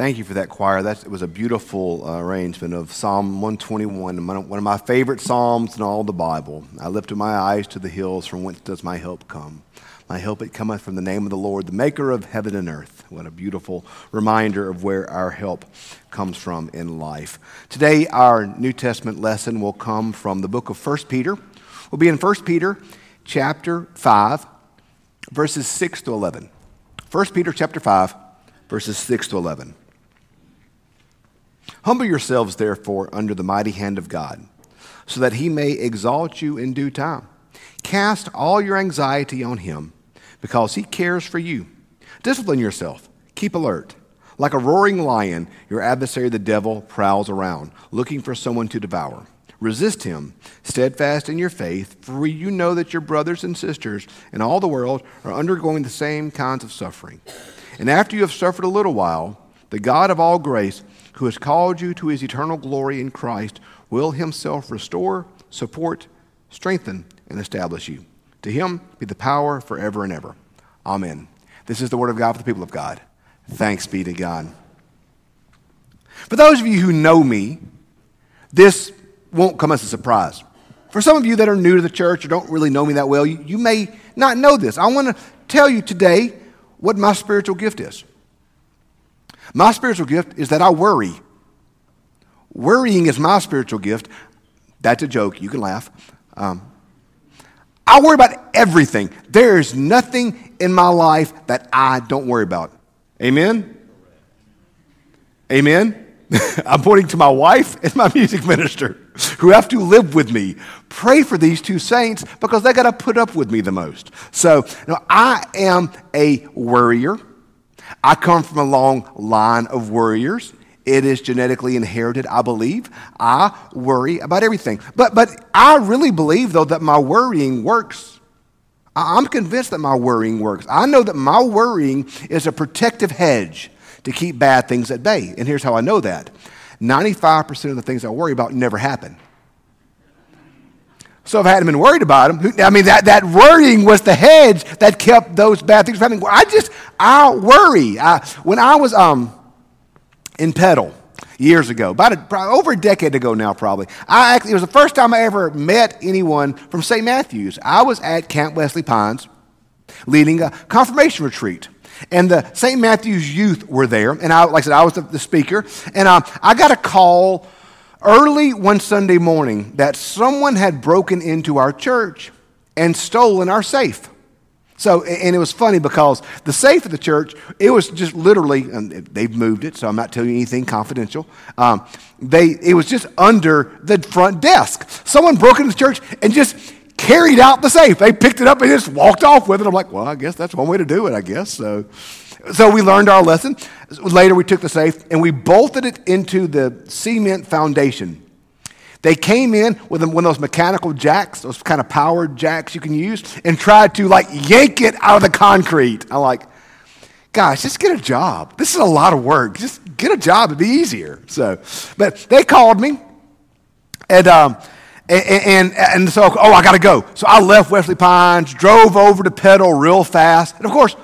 Thank you for that choir. That was a beautiful uh, arrangement of Psalm 121, one of my favorite psalms in all the Bible. I lifted my eyes to the hills, from whence does my help come? My help it cometh from the name of the Lord, the maker of heaven and earth. What a beautiful reminder of where our help comes from in life. Today, our New Testament lesson will come from the book of 1 Peter. We'll be in 1 Peter chapter 5, verses 6 to 11. 1 Peter chapter 5, verses 6 to 11. Humble yourselves, therefore, under the mighty hand of God, so that he may exalt you in due time. Cast all your anxiety on him, because he cares for you. Discipline yourself, keep alert. Like a roaring lion, your adversary, the devil, prowls around, looking for someone to devour. Resist him, steadfast in your faith, for you know that your brothers and sisters in all the world are undergoing the same kinds of suffering. And after you have suffered a little while, the God of all grace, who has called you to his eternal glory in Christ, will himself restore, support, strengthen, and establish you. To him be the power forever and ever. Amen. This is the word of God for the people of God. Thanks be to God. For those of you who know me, this won't come as a surprise. For some of you that are new to the church or don't really know me that well, you, you may not know this. I want to tell you today what my spiritual gift is. My spiritual gift is that I worry. Worrying is my spiritual gift. That's a joke. You can laugh. Um, I worry about everything. There is nothing in my life that I don't worry about. Amen? Amen? I'm pointing to my wife and my music minister who have to live with me. Pray for these two saints because they got to put up with me the most. So, you know, I am a worrier. I come from a long line of worriers. It is genetically inherited, I believe. I worry about everything. But, but I really believe, though, that my worrying works. I'm convinced that my worrying works. I know that my worrying is a protective hedge to keep bad things at bay. And here's how I know that 95% of the things I worry about never happen. So if I hadn't been worried about him, I mean, that, that worrying was the hedge that kept those bad things from happening. I just, I worry. I, when I was um, in Petal years ago, about a, over a decade ago now, probably, I actually, it was the first time I ever met anyone from St. Matthew's. I was at Camp Wesley Pines leading a confirmation retreat. And the St. Matthew's youth were there. And I, like I said, I was the, the speaker. And um, I got a call early one Sunday morning that someone had broken into our church and stolen our safe. So, and it was funny because the safe of the church, it was just literally, they've moved it, so I'm not telling you anything confidential. Um, they, it was just under the front desk. Someone broke into the church and just carried out the safe. They picked it up and just walked off with it. I'm like, well, I guess that's one way to do it, I guess. So, so we learned our lesson. Later, we took the safe and we bolted it into the cement foundation. They came in with one of those mechanical jacks, those kind of powered jacks you can use, and tried to like yank it out of the concrete. I'm like, guys, just get a job. This is a lot of work. Just get a job. It'd be easier. So, but they called me, and um, and, and, and so oh, I got to go. So I left Wesley Pines, drove over to Petal real fast, and of course,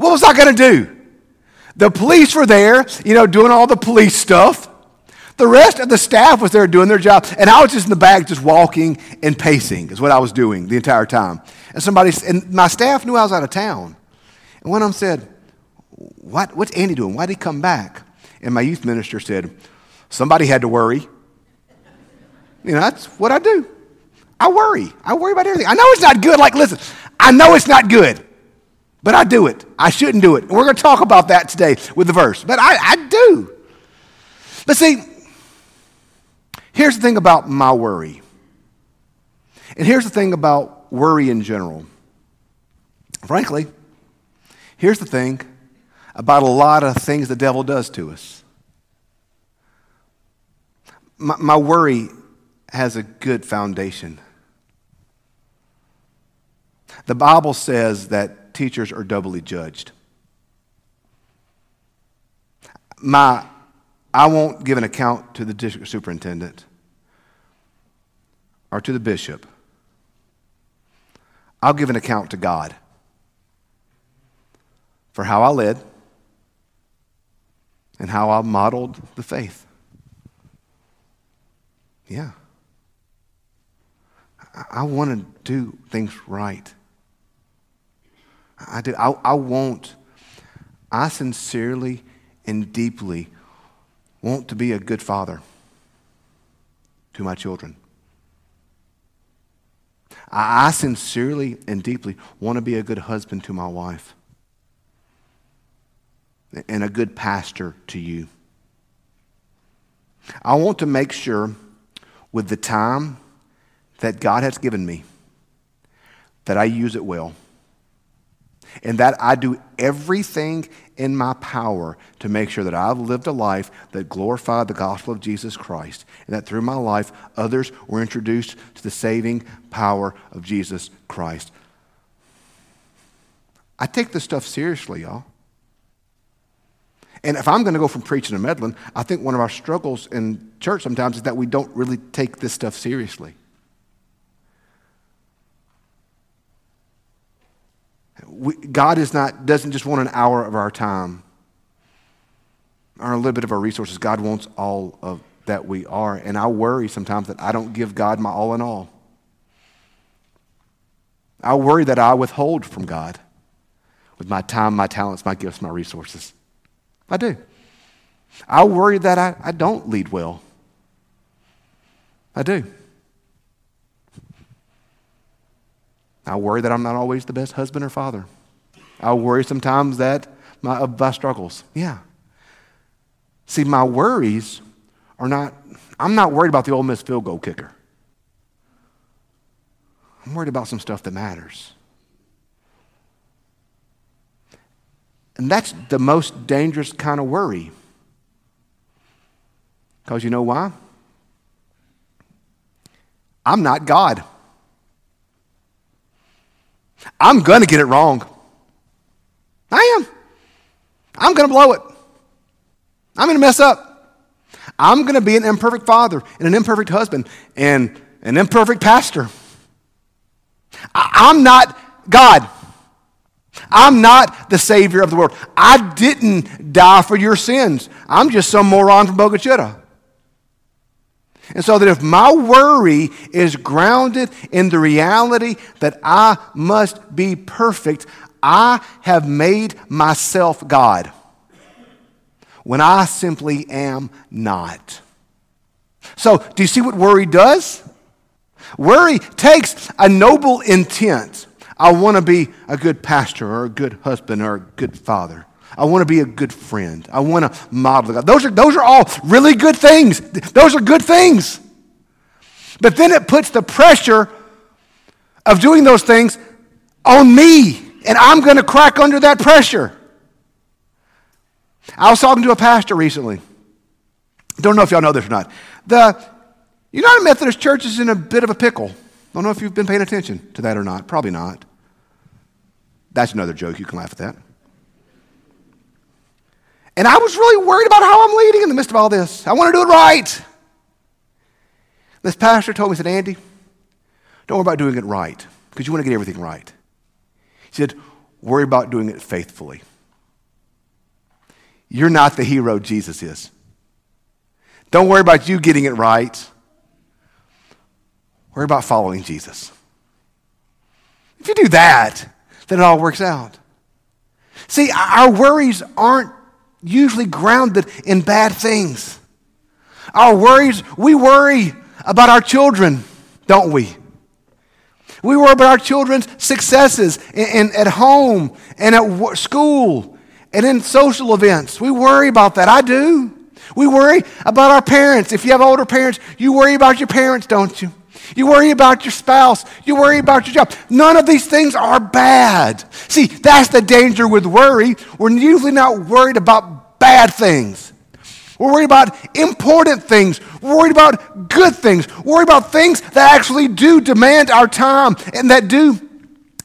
what was I going to do? The police were there, you know, doing all the police stuff. The rest of the staff was there doing their job, and I was just in the back, just walking and pacing, is what I was doing the entire time. And somebody, and my staff knew I was out of town. And one of them said, what, What's Andy doing? Why did he come back? And my youth minister said, Somebody had to worry. You know, that's what I do. I worry. I worry about everything. I know it's not good. Like, listen, I know it's not good. But I do it. I shouldn't do it. And we're going to talk about that today with the verse. But I, I do. But see, here's the thing about my worry. And here's the thing about worry in general. Frankly, here's the thing about a lot of things the devil does to us. My, my worry has a good foundation. The Bible says that teachers are doubly judged. My, I won't give an account to the district superintendent or to the bishop. I'll give an account to God for how I led and how I modeled the faith. Yeah. I, want to do things right. I do. I, I want, I sincerely and deeply want to be a good father to my children. I, I sincerely and deeply want to be a good husband to my wife and a good pastor to you. I want to make sure with the time that God has given me that I use it well and that I do everything in my power to make sure that I've lived a life that glorified the gospel of Jesus Christ, and that through my life, others were introduced to the saving power of Jesus Christ. I take this stuff seriously, y'all. And if I'm going to go from preaching to meddling, I think one of our struggles in church sometimes is that we don't really take this stuff seriously. We, God is not, doesn't just want an hour of our time or a little bit of our resources. God wants all of that we are. And I worry sometimes that I don't give God my all in all. I worry that I withhold from God with my time, my talents, my gifts, my resources. I do. I worry that I, I don't lead well. I do. I worry that I'm not always the best husband or father. I worry sometimes that my, of my struggles. Yeah. See, my worries are not, I'm not worried about the Ole Miss field goal kicker. I'm worried about some stuff that matters. And that's the most dangerous kind of worry. Because you know why? I'm not God. I'm going to get it wrong. I am. I'm going to blow it. I'm going to mess up. I'm going to be an imperfect father and an imperfect husband and an imperfect pastor. I- am not God. I'm not the Savior of the world. I didn't die for your sins. I'm just some moron from Chica. And so that if my worry is grounded in the reality that I must be perfect, I have made myself God when I simply am not. So, do you see what worry does? Worry takes a noble intent. I want to be a good pastor or a good husband or a good father. I want to be a good friend. I want to model God. Those are, those are all really good things. Those are good things. But then it puts the pressure of doing those things on me, and I'm going to crack under that pressure. I was talking to a pastor recently. Don't know if y'all know this or not. The United Methodist Church is in a bit of a pickle. Don't know if you've been paying attention to that or not. Probably not. That's another joke. You can laugh at that. And I was really worried about how I'm leading in the midst of all this. I want to do it right. This pastor told me, he said, Andy, don't worry about doing it right because you want to get everything right. He said, worry about doing it faithfully. You're not the hero Jesus is. Don't worry about you getting it right. Worry about following Jesus. If you do that, then it all works out. See, our worries aren't usually grounded in bad things. Our worries, we worry about our children, don't we? We worry about our children's successes in, in, at home and at school and in social events. We worry about that. I do. We worry about our parents. If you have older parents, you worry about your parents, don't you? You worry about your spouse. You worry about your job. None of these things are bad. See, that's the danger with worry. We're usually not worried about bad things. We're worried about important things. We're worried about good things. We're worried about things that actually do demand our time and that do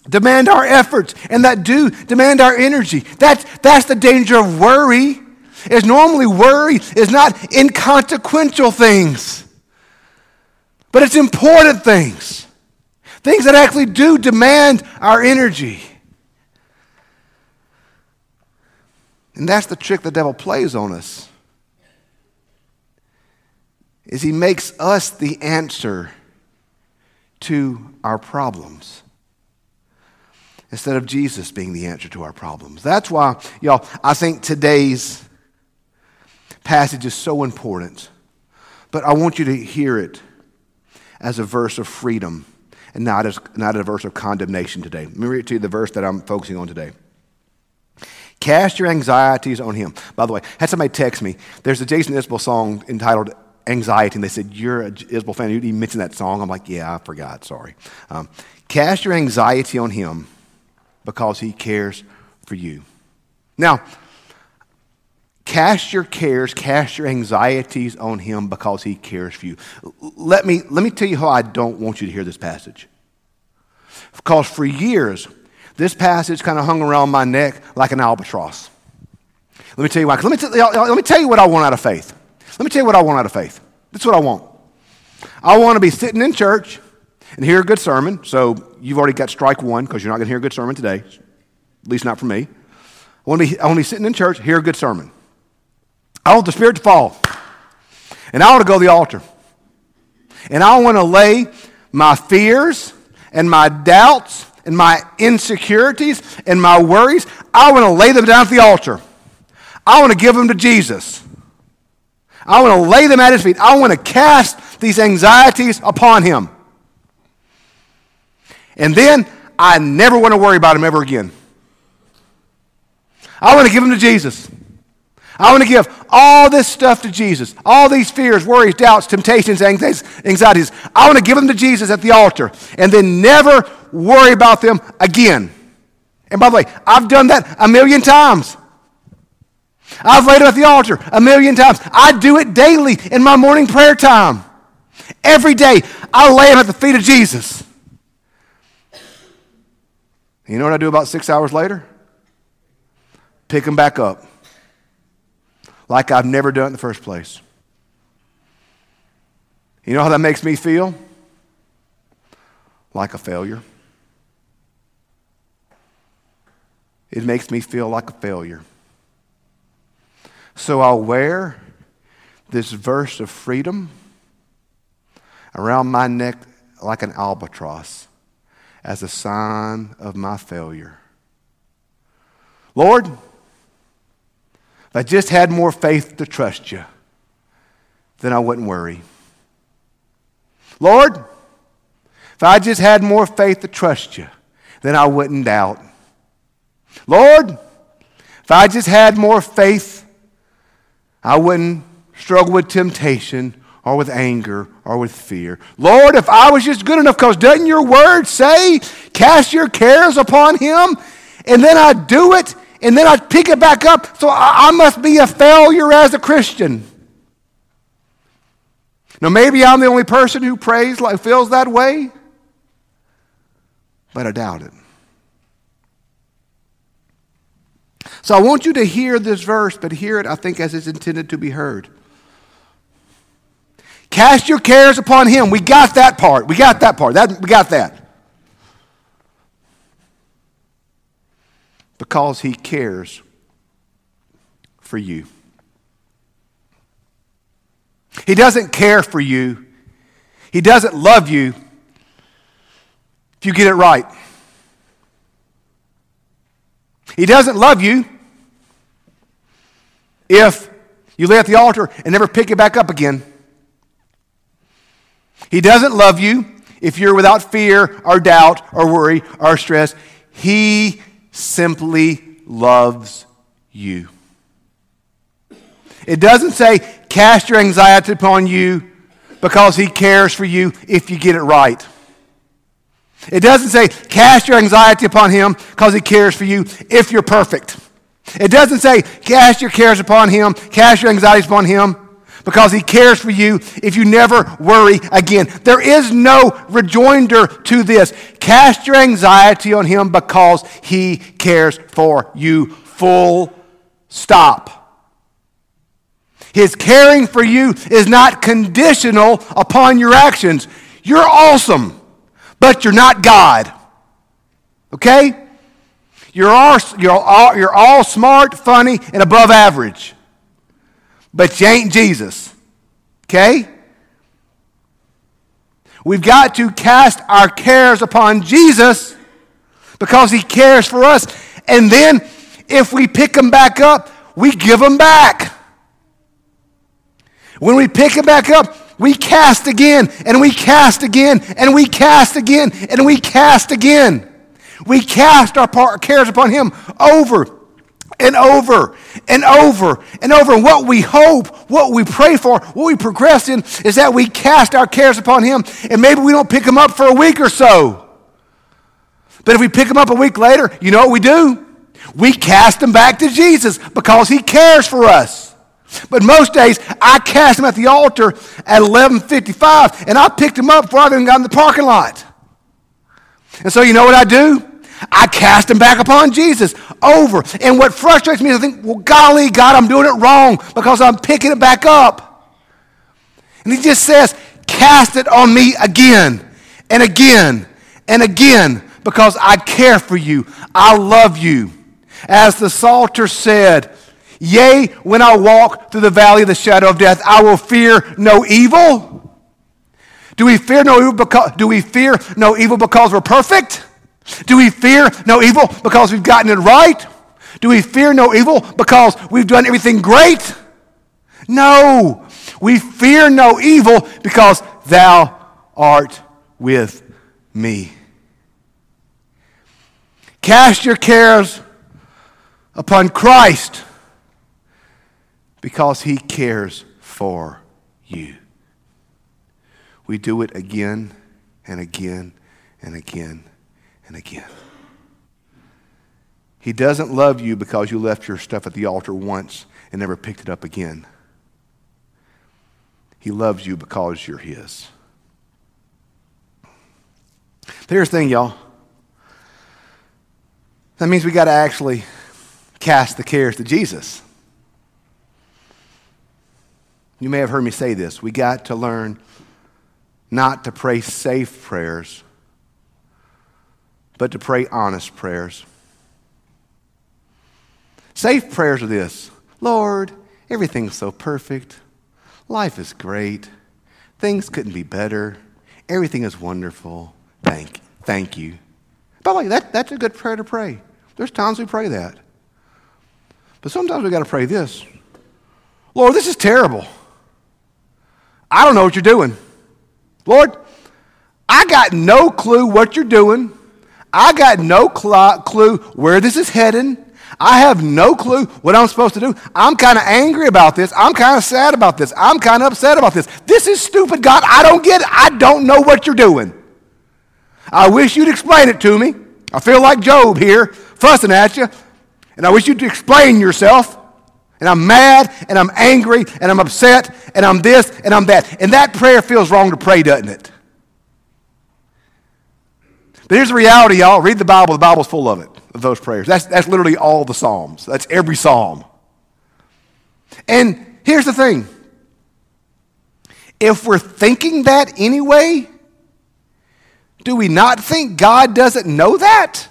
demand our efforts and that do demand our energy. That's, that's the danger of worry. Is normally worry is not inconsequential things, but it's important things. Things that actually do demand our energy. And that's the trick the devil plays on us. is he makes us the answer to our problems instead of Jesus being the answer to our problems. That's why, y'all, I think today's passage is so important. But I want you to hear it as a verse of freedom and not as not a verse of condemnation today. Let me read to you the verse that I'm focusing on today. Cast your anxieties on him. By the way, had somebody text me. There's a Jason Isbell song entitled Anxiety, and they said, You're an Isbell fan. You mentioned that song. I'm like, Yeah, I forgot. Sorry. Um, Cast your anxiety on him because he cares for you. Now, cast your cares, cast your anxieties on him because he cares for you. Let me, let me tell you how I don't want you to hear this passage. Because for years, this passage kind of hung around my neck like an albatross. Let me tell you why. Let me, t- let me tell you what I want out of faith. Let me tell you what I want out of faith. That's what I want. I want to be sitting in church and hear a good sermon. So you've already got strike one because you're not going to hear a good sermon today, at least not from me. I want, to be, I want to be sitting in church, hear a good sermon. I want the Spirit to fall. And I want to go to the altar. And I want to lay my fears and my doubts and my insecurities and my worries, I want to lay them down at the altar. I want to give them to Jesus. I want to lay them at his feet. I want to cast these anxieties upon him. And then I never want to worry about him ever again. I want to give them to Jesus. I want to give all this stuff to Jesus. All these fears, worries, doubts, temptations, anxieties. I want to give them to Jesus at the altar and then never worry about them again. And by the way, I've done that a million times. I've laid them at the altar a million times. I do it daily in my morning prayer time. Every day, I lay them at the feet of Jesus. You know what I do about six hours later? Pick them back up like I've never done it in the first place. You know how that makes me feel? Like a failure. It makes me feel like a failure. So I'll wear this verse of freedom around my neck like an albatross as a sign of my failure. Lord, if I just had more faith to trust you, then I wouldn't worry. Lord, if I just had more faith to trust you, then I wouldn't doubt. Lord, if I just had more faith, I wouldn't struggle with temptation or with anger or with fear. Lord, if I was just good enough, because doesn't your word say, cast your cares upon him? And then I do it and then I pick it back up. So I, I must be a failure as a Christian. Now, maybe I'm the only person who prays like feels that way, but I doubt it. So I want you to hear this verse, but hear it, I think, as it's intended to be heard. Cast your cares upon him. We got that part. We got that part. That, we got that. Because he cares for you. He doesn't care for you, he doesn't love you if you get it right. He doesn't love you if you lay at the altar and never pick it back up again. He doesn't love you if you're without fear or doubt or worry or stress. He simply loves you. It doesn't say cast your anxiety upon you because he cares for you if you get it right. It doesn't say cast your anxiety upon him because he cares for you if you're perfect. It doesn't say cast your cares upon him, cast your anxieties upon him because he cares for you if you never worry again. There is no rejoinder to this. Cast your anxiety on him because he cares for you. Full stop. His caring for you is not conditional upon your actions. You're awesome, but you're not God. Okay? You're all, you're all, you're all smart, funny, and above average but you ain't Jesus. Okay? We've got to cast our cares upon Jesus because he cares for us. And then if we pick them back up, we give them back. When we pick them back up, we cast again, and we cast again, and we cast again, and we cast again. We cast our cares upon Him over and over and over and over. And what we hope, what we pray for, what we progress in is that we cast our cares upon Him, and maybe we don't pick them up for a week or so. But if we pick them up a week later, you know what we do? We cast them back to Jesus because He cares for us. But most days, I cast them at the altar at 11.55, and I picked them up before I even got in the parking lot. And so you know what I do? I cast them back upon Jesus over. And what frustrates me is I think, well, golly, God, I'm doing it wrong because I'm picking it back up. And he just says, cast it on me again and again and again because I care for you. I love you. As the Psalter said, Yea, when I walk through the valley of the shadow of death, I will fear no evil. Do we fear no evil because, do we fear no evil because we're perfect? Do we fear no evil because we've gotten it right? Do we fear no evil because we've done everything great? No. We fear no evil because thou art with me. Cast your cares upon Christ because he cares for you. We do it again and again and again and again. He doesn't love you because you left your stuff at the altar once and never picked it up again. He loves you because you're His. Here's the thing, y'all. That means we got to actually cast the cares to Jesus. You may have heard me say this. We got to learn not to pray safe prayers, but to pray honest prayers. Safe prayers are this Lord, everything's so perfect. Life is great. Things couldn't be better. Everything is wonderful. Thank, thank you. By the way, that, that's a good prayer to pray. There's times we pray that. But sometimes we got to pray this Lord, this is terrible. I don't know what you're doing. Lord, I got no clue what you're doing. I got no cl- clue where this is heading. I have no clue what I'm supposed to do. I'm kind of angry about this. I'm kind of sad about this. I'm kind of upset about this. This is stupid, God. I don't get it. I don't know what you're doing. I wish you'd explain it to me. I feel like Job here, fussing at you, and I wish you'd explain yourself. And I'm mad, and I'm angry, and I'm upset, and I'm this, and I'm that. And that prayer feels wrong to pray, doesn't it? But here's the reality, y'all. Read the Bible. The Bible's full of it, of those prayers. That's, that's literally all the Psalms. That's every Psalm. And here's the thing if we're thinking that anyway, do we not think God doesn't know that?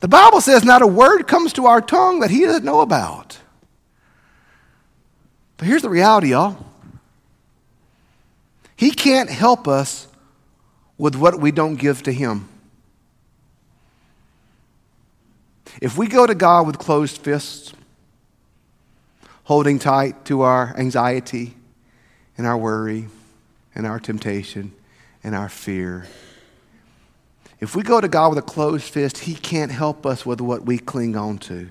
The Bible says not a word comes to our tongue that He doesn't know about. But here's the reality, y'all. He can't help us with what we don't give to Him. If we go to God with closed fists, holding tight to our anxiety and our worry and our temptation and our fear, if we go to God with a closed fist, He can't help us with what we cling on to.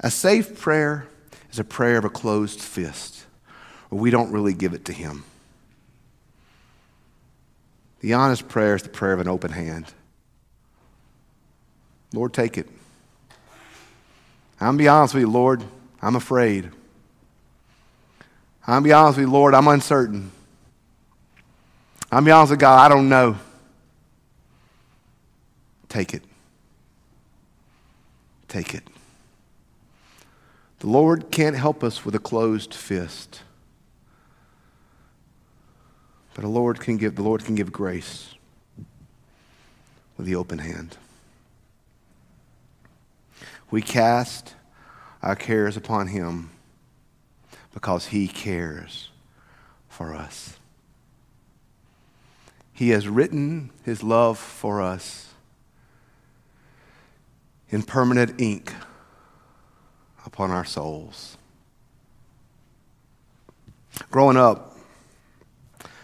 A safe prayer is a prayer of a closed fist, where we don't really give it to Him. The honest prayer is the prayer of an open hand. Lord, take it. I'm going to be honest with you, Lord, I'm afraid. I'm going to be honest with you, Lord, I'm uncertain. I'm going to be honest with God, I don't know. Take it. Take it. The Lord can't help us with a closed fist. But Lord can give, the Lord can give grace with the open hand. We cast our cares upon him because he cares for us. He has written his love for us in permanent ink upon our souls. Growing up,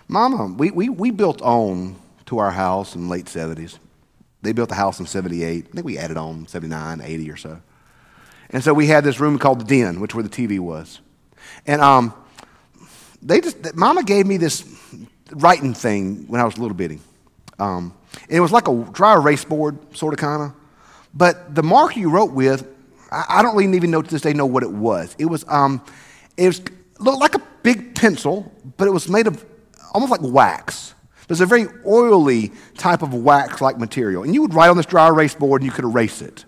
Mama, we, we, we built on to our house in the late 70s. They built the house in 78. I think we added on 79, 80 or so. And so we had this room called the den, which where the TV was. And um, they just, Mama gave me this writing thing when I was a little bitty. Um, it was like a dry erase board, sort of, kind of. But the marker you wrote with, I, I, don't even even know to this day know what it was. It was, um, it was looked like a big pencil, but it was made of almost like wax. Was a very oily type of wax-like material, and you would write on this dry erase board, and you could erase it.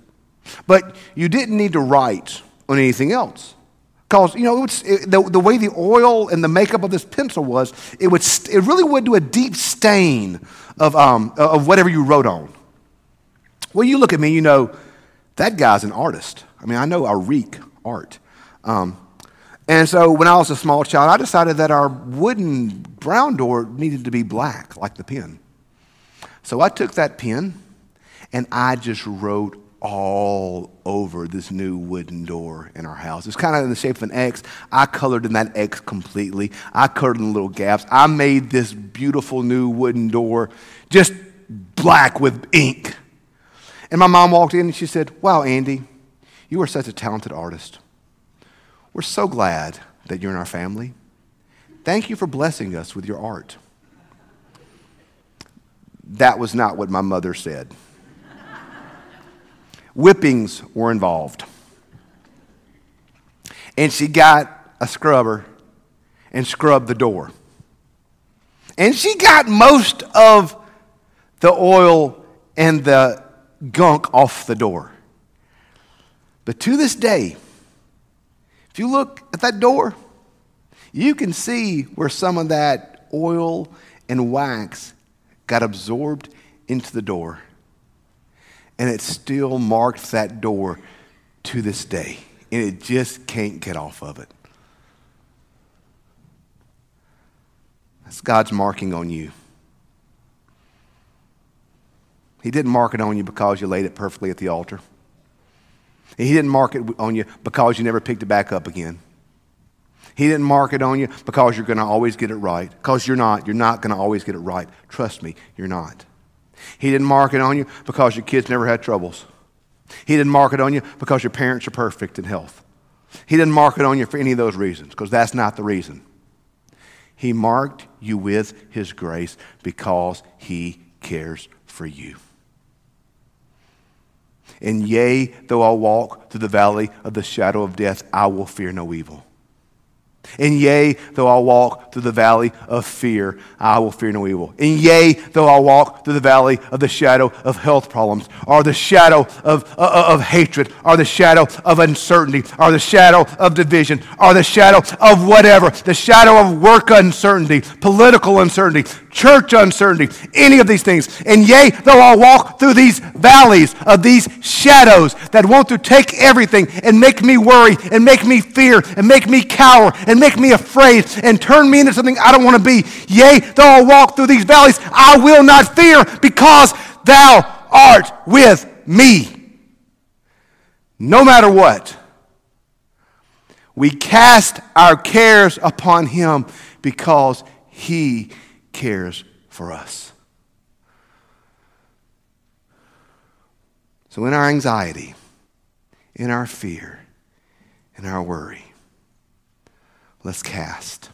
But you didn't need to write on anything else. Because, you know, it, the, the way the oil and the makeup of this pencil was, it, would, it really would do a deep stain of, um, of whatever you wrote on. Well, you look at me, you know, that guy's an artist. I mean, I know I reek art. Um, and so when I was a small child, I decided that our wooden brown door needed to be black, like the pen. So I took that pen and I just wrote all over this new wooden door in our house. It's kind of in the shape of an X. I colored in that X completely. I colored in little gaps. I made this beautiful new wooden door just black with ink. And my mom walked in and she said, Wow, Andy, you are such a talented artist. We're so glad that you're in our family. Thank you for blessing us with your art. That was not what my mother said. Whippings were involved. And she got a scrubber and scrubbed the door. And she got most of the oil and the gunk off the door. But to this day, you look at that door, you can see where some of that oil and wax got absorbed into the door and it still marks that door to this day. And it just can't get off of it. That's God's marking on you. He didn't mark it on you because you laid it perfectly at the altar. He didn't mark it on you because you never picked it back up again. He didn't mark it on you because you're going to always get it right. Because you're not. You're not going to always get it right. Trust me, you're not. He didn't mark it on you because your kids never had troubles. He didn't mark it on you because your parents are perfect in health. He didn't mark it on you for any of those reasons because that's not the reason. He marked you with His grace because He cares for you. And yea, though I walk through the valley of the shadow of death, I will fear no evil. And yea, though I walk through the valley of fear, I will fear no evil. And yea, though I walk through the valley of the shadow of health problems, or the shadow of, uh, uh, of hatred, or the shadow of uncertainty, or the shadow of division, or the shadow of whatever, the shadow of work uncertainty, political uncertainty, church uncertainty, any of these things. And yea, though I walk through these valleys of these shadows that want to take everything and make me worry and make me fear and make me cower and make me afraid and turn me into something I don't want to be. Yea, though I walk through these valleys, I will not fear because thou art with me. No matter what, we cast our cares upon him because he cares for us. So, in our anxiety, in our fear, in our worry, let's cast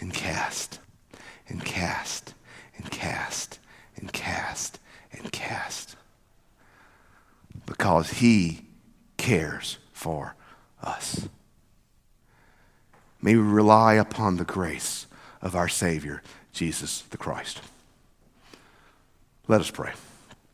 and cast and cast and cast and cast and cast because He cares for us. May we rely upon the grace of our Savior Jesus the Christ. Let us pray.